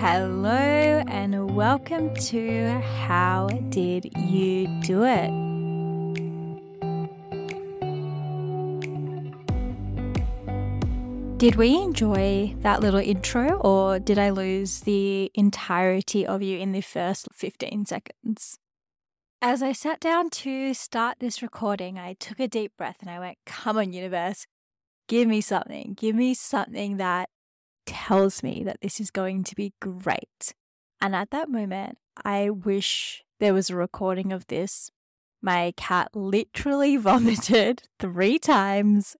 Hello, and welcome to How Did You Do It? Did we enjoy that little intro, or did I lose the entirety of you in the first 15 seconds? As I sat down to start this recording, I took a deep breath and I went, Come on, universe, give me something. Give me something that tells me that this is going to be great. And at that moment, I wish there was a recording of this. My cat literally vomited three times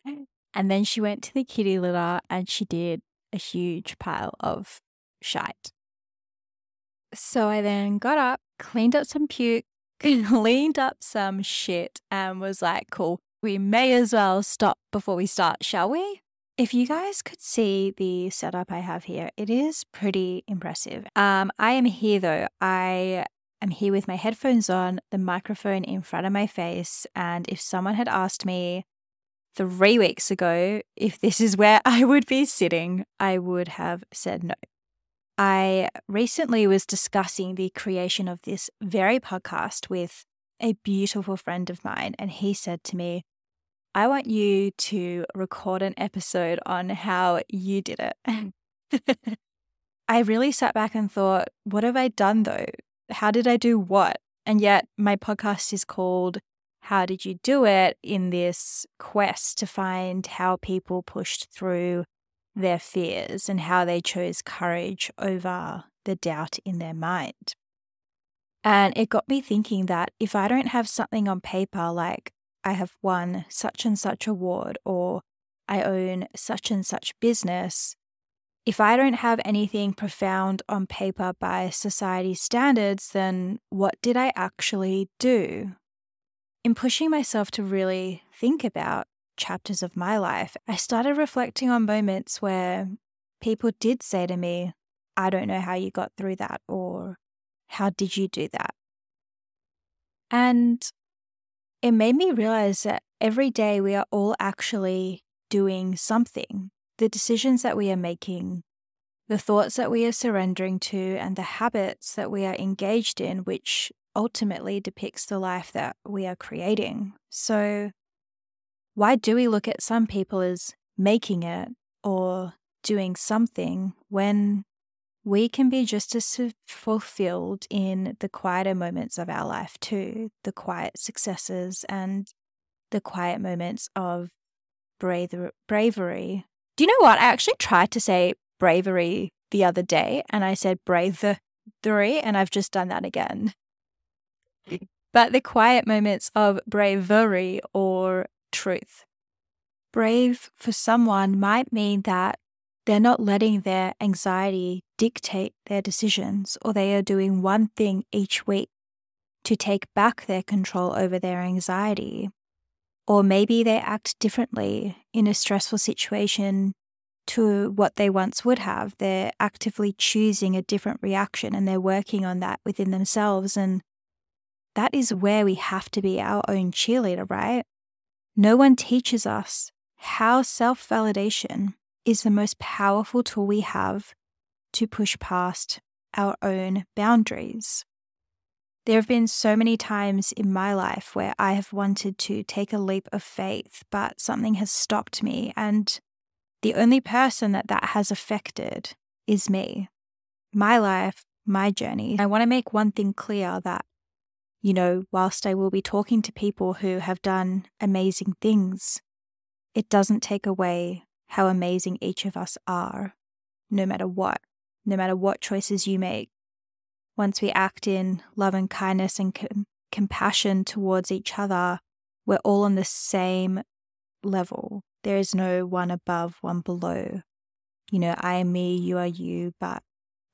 and then she went to the kitty litter and she did a huge pile of shite. So I then got up, cleaned up some puke, cleaned up some shit, and was like, cool, we may as well stop before we start, shall we? If you guys could see the setup I have here, it is pretty impressive. Um, I am here though. I am here with my headphones on, the microphone in front of my face, and if someone had asked me three weeks ago if this is where I would be sitting, I would have said no. I recently was discussing the creation of this very podcast with a beautiful friend of mine, and he said to me, I want you to record an episode on how you did it. Mm. I really sat back and thought, what have I done though? How did I do what? And yet my podcast is called how did you do it in this quest to find how people pushed through their fears and how they chose courage over the doubt in their mind? And it got me thinking that if I don't have something on paper like I have won such and such award or I own such and such business, if I don't have anything profound on paper by society's standards, then what did I actually do? In pushing myself to really think about chapters of my life, I started reflecting on moments where people did say to me, I don't know how you got through that, or how did you do that? And it made me realize that every day we are all actually doing something. The decisions that we are making, the thoughts that we are surrendering to, and the habits that we are engaged in, which ultimately depicts the life that we are creating. So, why do we look at some people as making it or doing something when we can be just as fulfilled in the quieter moments of our life too, the quiet successes and the quiet moments of bravery. Do you know what? I actually tried to say bravery the other day and I said bravery, and I've just done that again but the quiet moments of bravery or truth. Brave for someone might mean that they're not letting their anxiety dictate their decisions, or they are doing one thing each week to take back their control over their anxiety. Or maybe they act differently in a stressful situation to what they once would have. They're actively choosing a different reaction and they're working on that within themselves and that is where we have to be our own cheerleader, right? No one teaches us how self validation is the most powerful tool we have to push past our own boundaries. There have been so many times in my life where I have wanted to take a leap of faith, but something has stopped me. And the only person that that has affected is me, my life, my journey. I want to make one thing clear that you know, whilst I will be talking to people who have done amazing things, it doesn't take away how amazing each of us are, no matter what, no matter what choices you make. Once we act in love and kindness and com- compassion towards each other, we're all on the same level. There is no one above, one below. You know, I am me, you are you, but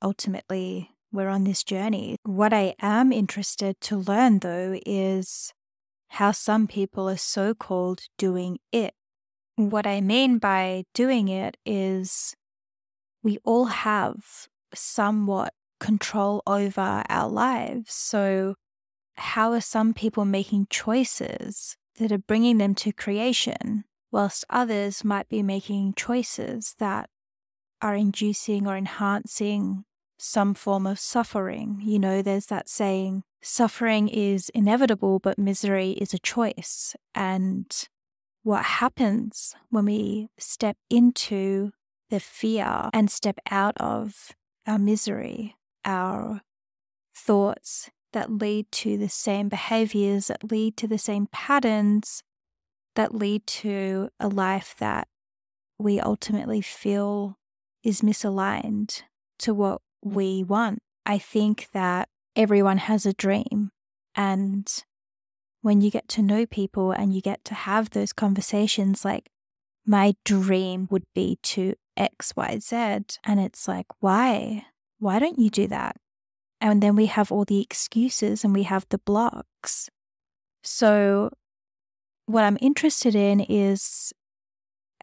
ultimately we're on this journey. What I am interested to learn, though, is how some people are so called doing it. What I mean by doing it is we all have somewhat control over our lives. So, how are some people making choices that are bringing them to creation, whilst others might be making choices that are inducing or enhancing some form of suffering. You know, there's that saying, suffering is inevitable, but misery is a choice. And what happens when we step into the fear and step out of our misery, our thoughts that lead to the same behaviors, that lead to the same patterns, that lead to a life that we ultimately feel is misaligned to what we want. I think that everyone has a dream. And when you get to know people and you get to have those conversations, like, my dream would be to X, Y, Z. And it's like, why? Why don't you do that? And then we have all the excuses and we have the blocks. So, what I'm interested in is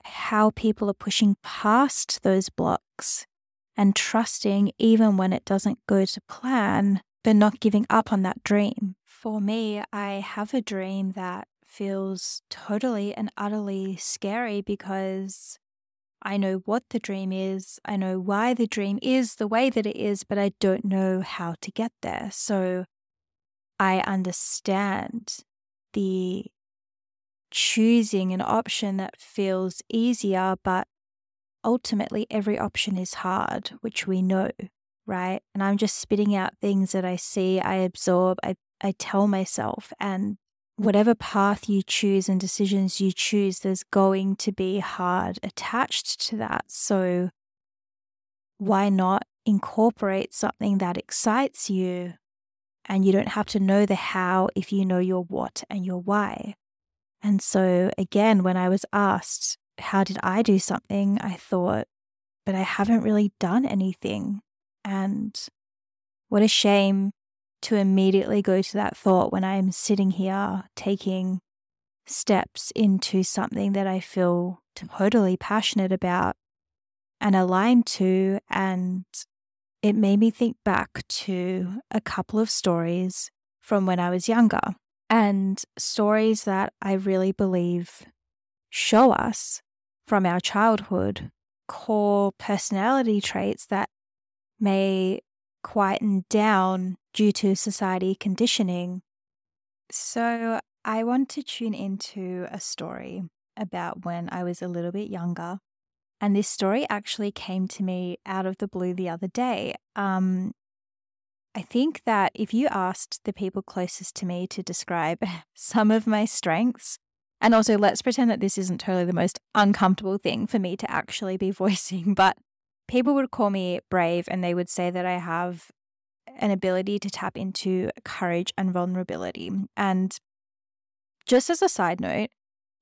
how people are pushing past those blocks and trusting even when it doesn't go to plan, but not giving up on that dream. For me, I have a dream that feels totally and utterly scary because I know what the dream is, I know why the dream is the way that it is, but I don't know how to get there. So I understand the choosing an option that feels easier, but ultimately every option is hard, which we know, right? And I'm just spitting out things that I see, I absorb, I, I tell myself, and whatever path you choose and decisions you choose, there's going to be hard attached to that. So, why not incorporate something that excites you? And you don't have to know the how if you know your what and your why. And so, again, when I was asked, how did I do something? I thought, but I haven't really done anything. And what a shame to immediately go to that thought when I'm sitting here taking steps into something that I feel totally passionate about and aligned to. And it made me think back to a couple of stories from when I was younger and stories that I really believe show us from our childhood core personality traits that may quieten down due to society conditioning. So, I want to tune into a story about when I was a little bit younger. And this story actually came to me out of the blue the other day. Um, I think that if you asked the people closest to me to describe some of my strengths, and also let's pretend that this isn't totally the most uncomfortable thing for me to actually be voicing, but people would call me brave and they would say that I have an ability to tap into courage and vulnerability. And just as a side note,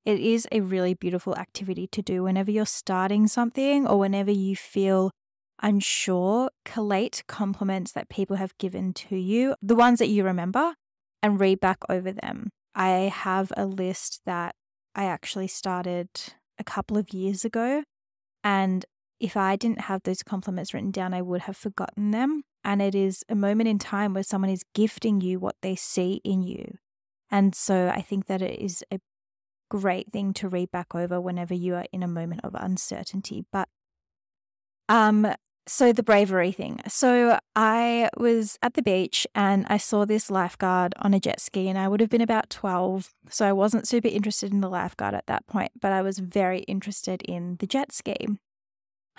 it is a really beautiful activity to do whenever you're starting something or whenever you feel unsure, collate compliments that people have given to you, the ones that you remember, and read back over them. I have a list that I actually started a couple of years ago. And if I didn't have those compliments written down, I would have forgotten them. And it is a moment in time where someone is gifting you what they see in you. And so I think that it is a great thing to read back over whenever you are in a moment of uncertainty. But um, so the bravery thing. So I was at the beach and I saw this lifeguard on a jet ski and I would have been about 12. So I wasn't super interested in the lifeguard at that point, but I was very interested in the jet ski.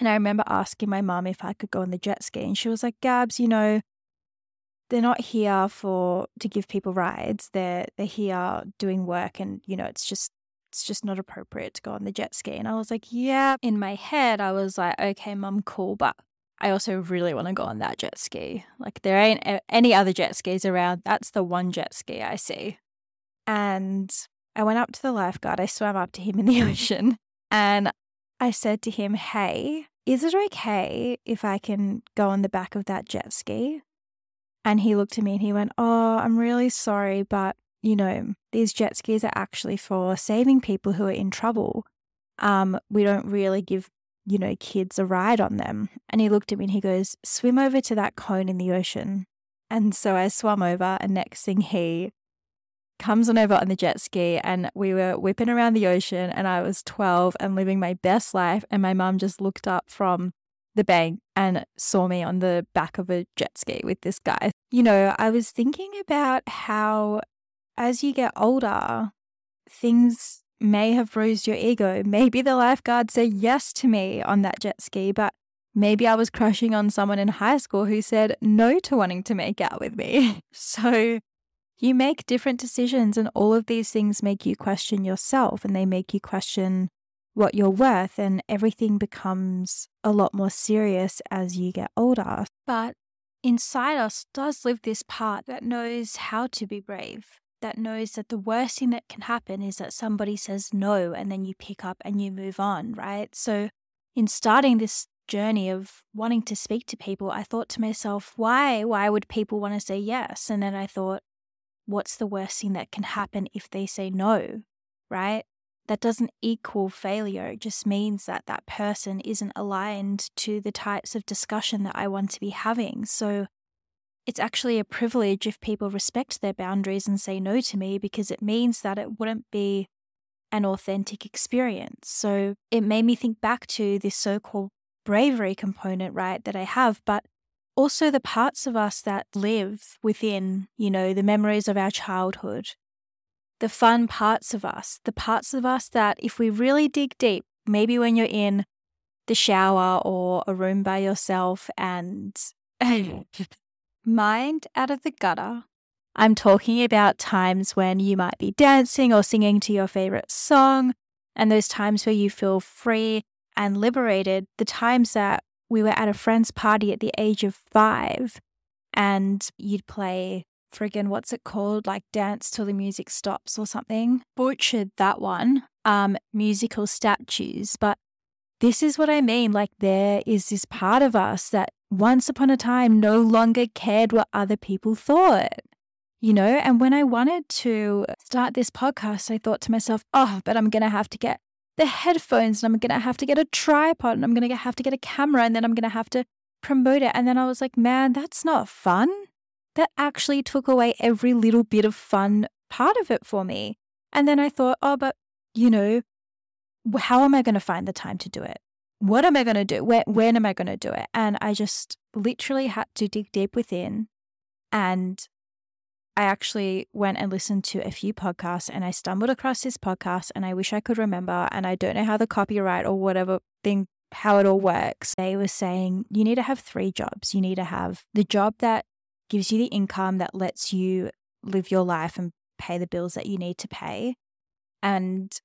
And I remember asking my mum if I could go on the jet ski, and she was like, Gabs, you know, they're not here for to give people rides. They're they're here doing work and you know, it's just it's just not appropriate to go on the jet ski. And I was like, yeah. In my head, I was like, okay, mum, cool. But I also really want to go on that jet ski. Like, there ain't any other jet skis around. That's the one jet ski I see. And I went up to the lifeguard. I swam up to him in the ocean and I said to him, hey, is it okay if I can go on the back of that jet ski? And he looked at me and he went, Oh, I'm really sorry, but you know, these jet skis are actually for saving people who are in trouble. Um, we don't really give, you know, kids a ride on them. And he looked at me and he goes, Swim over to that cone in the ocean. And so I swam over, and next thing he comes on over on the jet ski and we were whipping around the ocean and I was 12 and living my best life and my mum just looked up from the bank and saw me on the back of a jet ski with this guy. You know, I was thinking about how as you get older, things may have bruised your ego. Maybe the lifeguard said yes to me on that jet ski, but maybe I was crushing on someone in high school who said no to wanting to make out with me. So you make different decisions, and all of these things make you question yourself and they make you question what you're worth, and everything becomes a lot more serious as you get older. But inside us does live this part that knows how to be brave, that knows that the worst thing that can happen is that somebody says no, and then you pick up and you move on, right? So, in starting this journey of wanting to speak to people, I thought to myself, why? Why would people want to say yes? And then I thought, what's the worst thing that can happen if they say no, right? That doesn't equal failure. It just means that that person isn't aligned to the types of discussion that I want to be having. So it's actually a privilege if people respect their boundaries and say no to me because it means that it wouldn't be an authentic experience. So it made me think back to this so called bravery component, right, that I have, but also the parts of us that live within, you know, the memories of our childhood, the fun parts of us, the parts of us that if we really dig deep, maybe when you're in the shower or a room by yourself and mind out of the gutter. I'm talking about times when you might be dancing or singing to your favorite song, and those times where you feel free and liberated, the times that we were at a friend's party at the age of five and you'd play friggin' what's it called? Like dance till the music stops or something. Butchered that one. Um, musical statues. But this is what I mean. Like there is this part of us that once upon a time no longer cared what other people thought. You know, and when I wanted to start this podcast, I thought to myself, oh, but I'm going to have to get the headphones and I'm going to have to get a tripod and I'm going to have to get a camera and then I'm going to have to promote it. And then I was like, man, that's not fun. That actually took away every little bit of fun part of it for me. And then I thought, oh, but you know, how am I going to find the time to do it? What am I going to do? Where, when am I going to do it? And I just literally had to dig deep within and I actually went and listened to a few podcasts and I stumbled across this podcast and I wish I could remember and I don't know how the copyright or whatever thing how it all works. They were saying you need to have three jobs. You need to have the job that gives you the income that lets you live your life and pay the bills that you need to pay. And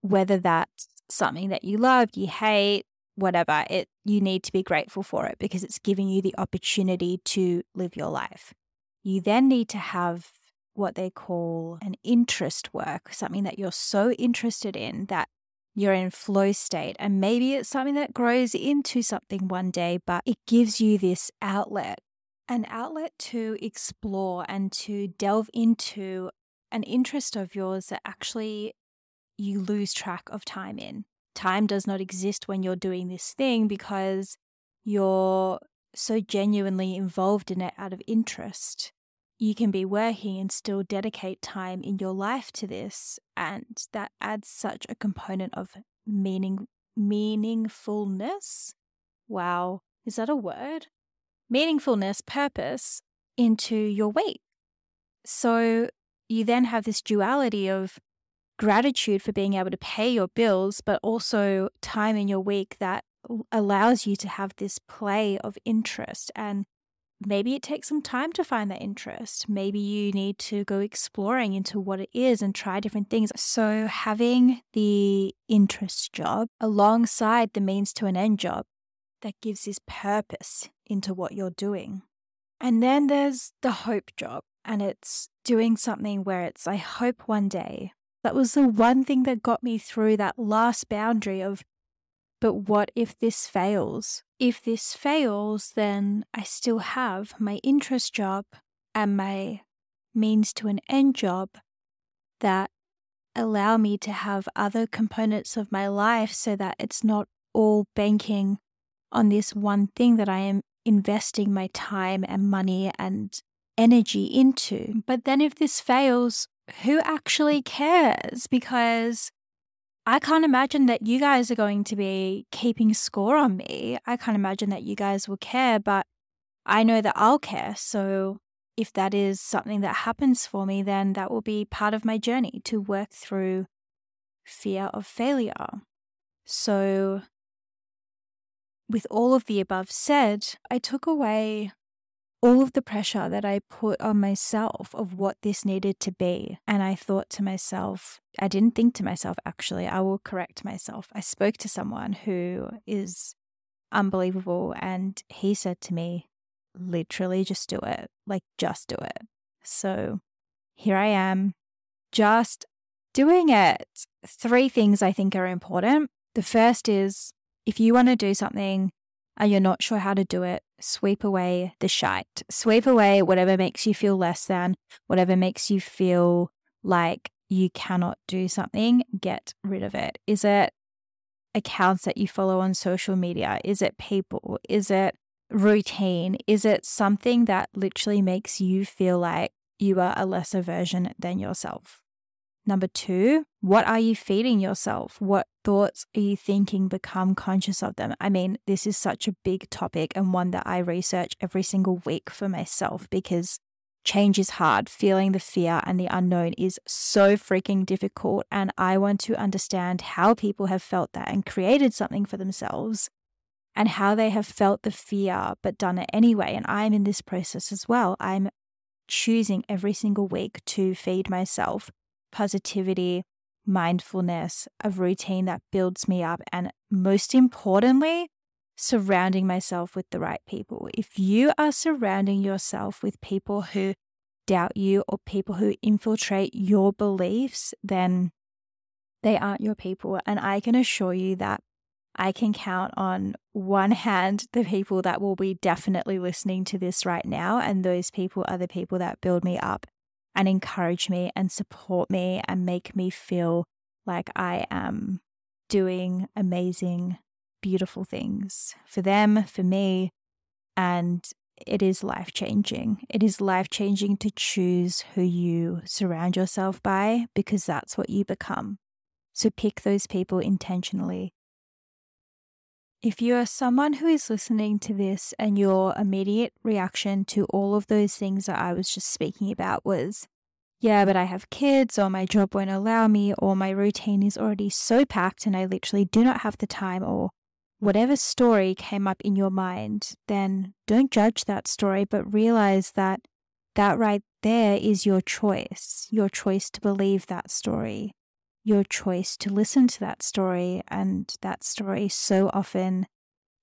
whether that's something that you love, you hate, whatever, it you need to be grateful for it because it's giving you the opportunity to live your life. You then need to have what they call an interest work, something that you're so interested in that you're in flow state. And maybe it's something that grows into something one day, but it gives you this outlet, an outlet to explore and to delve into an interest of yours that actually you lose track of time in. Time does not exist when you're doing this thing because you're so genuinely involved in it out of interest. You can be working and still dedicate time in your life to this, and that adds such a component of meaning meaningfulness. Wow, is that a word? Meaningfulness, purpose into your week. So you then have this duality of gratitude for being able to pay your bills, but also time in your week that allows you to have this play of interest. And maybe it takes some time to find that interest. Maybe you need to go exploring into what it is and try different things. So, having the interest job alongside the means to an end job that gives this purpose into what you're doing. And then there's the hope job, and it's doing something where it's, I hope one day. That was the one thing that got me through that last boundary of but what if this fails? If this fails, then I still have my interest job and my means to an end job that allow me to have other components of my life so that it's not all banking on this one thing that I am investing my time and money and energy into. But then if this fails, who actually cares? Because I can't imagine that you guys are going to be keeping score on me. I can't imagine that you guys will care, but I know that I'll care. So if that is something that happens for me, then that will be part of my journey to work through fear of failure. So, with all of the above said, I took away all of the pressure that I put on myself of what this needed to be. And I thought to myself, I didn't think to myself, actually, I will correct myself. I spoke to someone who is unbelievable, and he said to me, literally just do it. Like, just do it. So here I am, just doing it. Three things I think are important. The first is if you want to do something and you're not sure how to do it, sweep away the shite. Sweep away whatever makes you feel less than, whatever makes you feel like you cannot do something, get rid of it. Is it accounts that you follow on social media? Is it people? Is it routine? Is it something that literally makes you feel like you are a lesser version than yourself? Number two, what are you feeding yourself? What thoughts are you thinking? Become conscious of them. I mean, this is such a big topic and one that I research every single week for myself because change is hard. Feeling the fear and the unknown is so freaking difficult. And I want to understand how people have felt that and created something for themselves and how they have felt the fear but done it anyway. And I'm in this process as well. I'm choosing every single week to feed myself positivity, mindfulness, a routine that builds me up, and most importantly, surrounding myself with the right people. If you are surrounding yourself with people who doubt you or people who infiltrate your beliefs, then they aren't your people. And I can assure you that I can count on one hand the people that will be definitely listening to this right now. And those people are the people that build me up and encourage me and support me and make me feel like I am doing amazing, beautiful things for them, for me. And it is life changing. It is life changing to choose who you surround yourself by because that's what you become. So pick those people intentionally if you are someone who is listening to this and your immediate reaction to all of those things that I was just speaking about was, yeah, but I have kids, or my job won't allow me, or my routine is already so packed and I literally do not have the time, or whatever story came up in your mind, then don't judge that story, but realize that that right there is your choice, your choice to believe that story. Your choice to listen to that story, and that story so often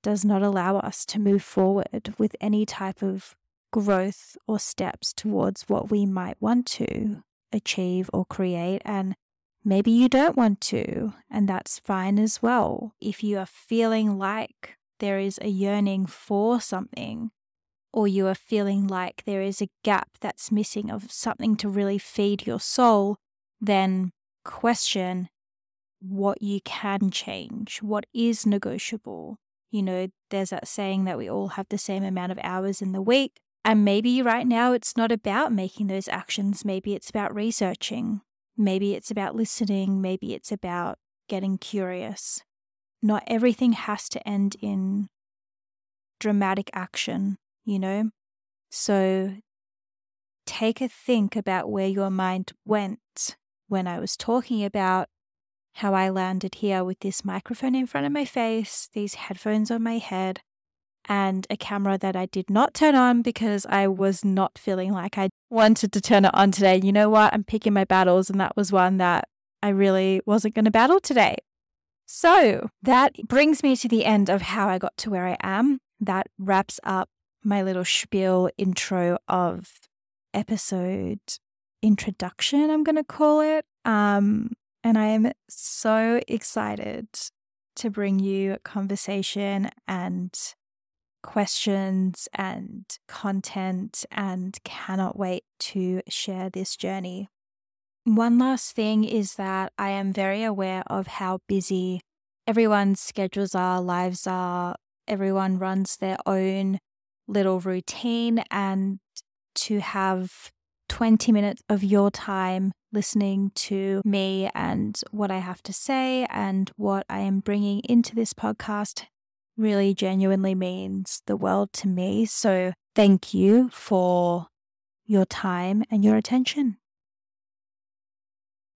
does not allow us to move forward with any type of growth or steps towards what we might want to achieve or create. And maybe you don't want to, and that's fine as well. If you are feeling like there is a yearning for something, or you are feeling like there is a gap that's missing of something to really feed your soul, then question what you can change, what is negotiable. You know, there's that saying that we all have the same amount of hours in the week. And maybe right now it's not about making those actions. Maybe it's about researching. Maybe it's about listening. Maybe it's about getting curious. Not everything has to end in dramatic action, you know? So take a think about where your mind went when I was talking about how I landed here with this microphone in front of my face, these headphones on my head, and a camera that I did not turn on because I was not feeling like I wanted to turn it on today. You know what? I'm picking my battles, and that was one that I really wasn't going to battle today. So that brings me to the end of how I got to where I am. That wraps up my little spiel intro of episode introduction, I'm going to call it. Um, and I am so excited to bring you conversation and questions and content and cannot wait to share this journey. One last thing is that I am very aware of how busy everyone's schedules are, lives are, everyone runs their own little routine, and to have 20 minutes of your time listening to me and what I have to say and what I am bringing into this podcast really genuinely means the world to me. So thank you for your time and your attention.